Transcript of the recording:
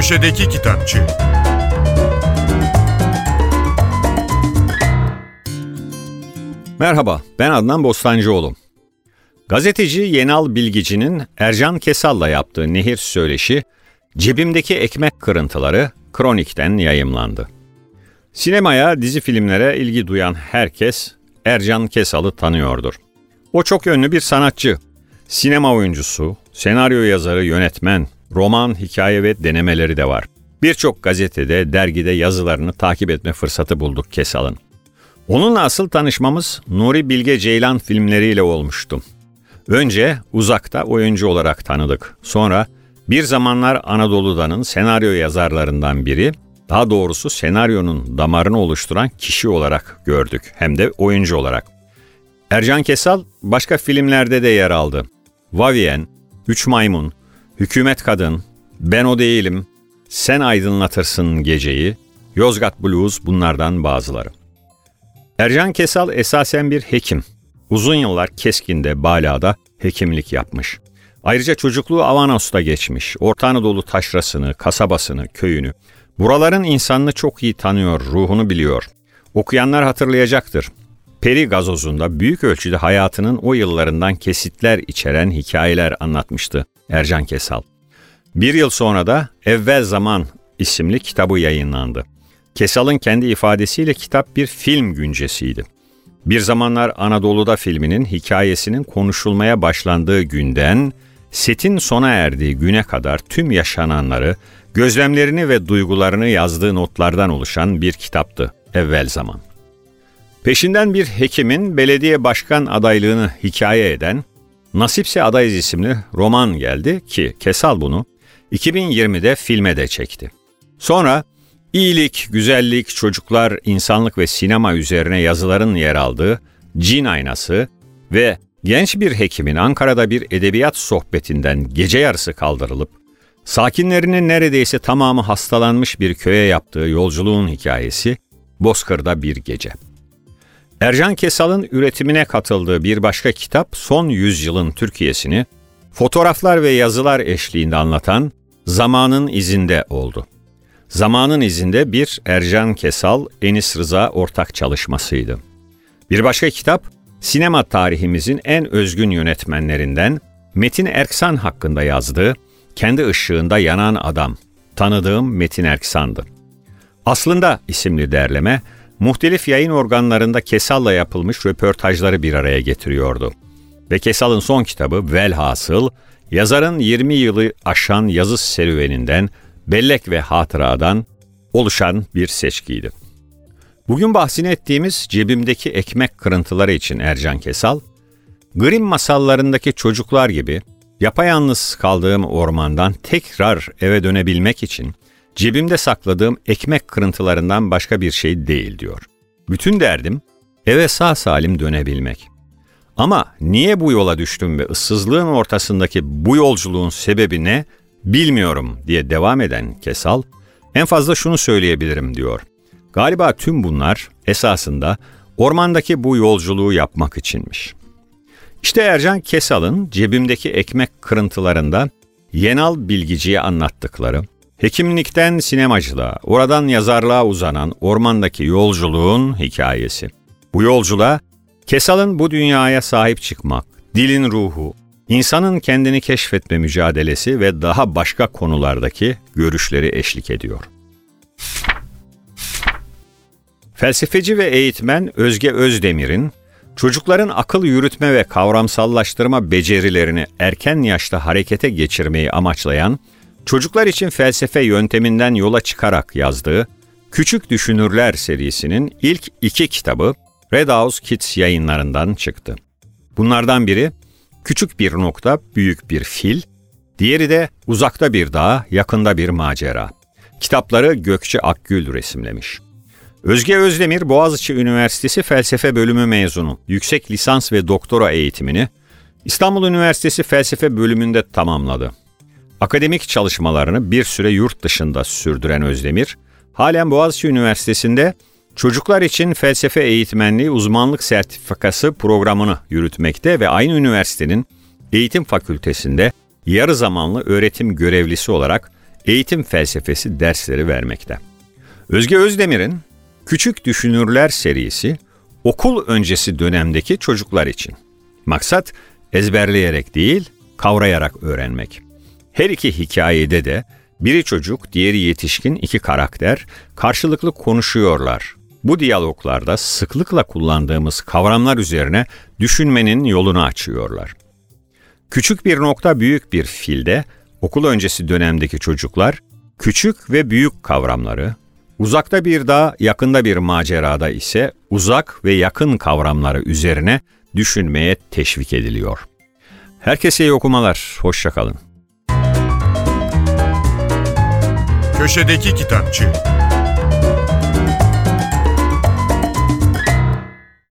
Köşedeki Kitapçı Merhaba, ben Adnan Bostancıoğlu. Gazeteci Yenal Bilgici'nin Ercan Kesal'la yaptığı nehir söyleşi, Cebimdeki Ekmek Kırıntıları Kronik'ten yayımlandı. Sinemaya, dizi filmlere ilgi duyan herkes Ercan Kesal'ı tanıyordur. O çok yönlü bir sanatçı. Sinema oyuncusu, senaryo yazarı, yönetmen, roman, hikaye ve denemeleri de var. Birçok gazetede, dergide yazılarını takip etme fırsatı bulduk Kesal'ın. Onunla asıl tanışmamız Nuri Bilge Ceylan filmleriyle olmuştu. Önce uzakta oyuncu olarak tanıdık. Sonra bir zamanlar Anadolu'danın senaryo yazarlarından biri, daha doğrusu senaryonun damarını oluşturan kişi olarak gördük. Hem de oyuncu olarak. Ercan Kesal başka filmlerde de yer aldı. Vavien, Üç Maymun, Hükümet Kadın, Ben O Değilim, Sen Aydınlatırsın Geceyi, Yozgat Blues bunlardan bazıları. Ercan Kesal esasen bir hekim. Uzun yıllar Keskin'de, Bala'da hekimlik yapmış. Ayrıca çocukluğu Avanos'ta geçmiş. Orta Anadolu taşrasını, kasabasını, köyünü. Buraların insanını çok iyi tanıyor, ruhunu biliyor. Okuyanlar hatırlayacaktır. Peri gazozunda büyük ölçüde hayatının o yıllarından kesitler içeren hikayeler anlatmıştı Ercan Kesal. Bir yıl sonra da Evvel Zaman isimli kitabı yayınlandı. Kesal'ın kendi ifadesiyle kitap bir film güncesiydi. Bir zamanlar Anadolu'da filminin hikayesinin konuşulmaya başlandığı günden setin sona erdiği güne kadar tüm yaşananları, gözlemlerini ve duygularını yazdığı notlardan oluşan bir kitaptı evvel zaman. Peşinden bir hekimin belediye başkan adaylığını hikaye eden Nasipse Adayız isimli roman geldi ki Kesal bunu 2020'de filme de çekti. Sonra iyilik, güzellik, çocuklar, insanlık ve sinema üzerine yazıların yer aldığı Cin Aynası ve genç bir hekimin Ankara'da bir edebiyat sohbetinden gece yarısı kaldırılıp sakinlerinin neredeyse tamamı hastalanmış bir köye yaptığı yolculuğun hikayesi Bozkır'da bir gece. Ercan Kesal'ın üretimine katıldığı bir başka kitap son yüzyılın Türkiye'sini fotoğraflar ve yazılar eşliğinde anlatan Zamanın izinde oldu. Zamanın izinde bir Ercan Kesal, Enis Rıza ortak çalışmasıydı. Bir başka kitap, sinema tarihimizin en özgün yönetmenlerinden Metin Erksan hakkında yazdığı Kendi ışığında Yanan Adam, tanıdığım Metin Erksan'dı. Aslında isimli derleme, muhtelif yayın organlarında Kesal'la yapılmış röportajları bir araya getiriyordu. Ve Kesal'ın son kitabı Velhasıl, yazarın 20 yılı aşan yazı serüveninden, bellek ve hatıradan oluşan bir seçkiydi. Bugün bahsini ettiğimiz cebimdeki ekmek kırıntıları için Ercan Kesal, Grimm masallarındaki çocuklar gibi yapayalnız kaldığım ormandan tekrar eve dönebilmek için cebimde sakladığım ekmek kırıntılarından başka bir şey değil diyor. Bütün derdim eve sağ salim dönebilmek. Ama niye bu yola düştüm ve ıssızlığın ortasındaki bu yolculuğun sebebi ne bilmiyorum diye devam eden Kesal, en fazla şunu söyleyebilirim diyor. Galiba tüm bunlar esasında ormandaki bu yolculuğu yapmak içinmiş. İşte Ercan Kesal'ın cebimdeki ekmek kırıntılarında Yenal Bilgici'ye anlattıkları, hekimlikten sinemacılığa, oradan yazarlığa uzanan ormandaki yolculuğun hikayesi. Bu yolculuğa Kesal'ın bu dünyaya sahip çıkmak, dilin ruhu, insanın kendini keşfetme mücadelesi ve daha başka konulardaki görüşleri eşlik ediyor. Felsefeci ve eğitmen Özge Özdemir'in çocukların akıl yürütme ve kavramsallaştırma becerilerini erken yaşta harekete geçirmeyi amaçlayan, çocuklar için felsefe yönteminden yola çıkarak yazdığı Küçük Düşünürler serisinin ilk iki kitabı Red House Kids yayınlarından çıktı. Bunlardan biri Küçük bir nokta, büyük bir fil, diğeri de Uzakta bir dağ, yakında bir macera. Kitapları Gökçe Akgül resimlemiş. Özge Özdemir Boğaziçi Üniversitesi Felsefe Bölümü mezunu. Yüksek lisans ve doktora eğitimini İstanbul Üniversitesi Felsefe Bölümünde tamamladı. Akademik çalışmalarını bir süre yurt dışında sürdüren Özdemir, halen Boğaziçi Üniversitesi'nde Çocuklar için felsefe eğitmenliği uzmanlık sertifikası programını yürütmekte ve aynı üniversitenin eğitim fakültesinde yarı zamanlı öğretim görevlisi olarak eğitim felsefesi dersleri vermekte. Özge Özdemir'in Küçük Düşünürler serisi okul öncesi dönemdeki çocuklar için. Maksat ezberleyerek değil, kavrayarak öğrenmek. Her iki hikayede de biri çocuk, diğeri yetişkin iki karakter karşılıklı konuşuyorlar. Bu diyaloglarda sıklıkla kullandığımız kavramlar üzerine düşünmenin yolunu açıyorlar. Küçük bir nokta büyük bir filde okul öncesi dönemdeki çocuklar küçük ve büyük kavramları, uzakta bir dağ, yakında bir macerada ise uzak ve yakın kavramları üzerine düşünmeye teşvik ediliyor. Herkese iyi okumalar, hoşçakalın. Köşedeki Kitapçı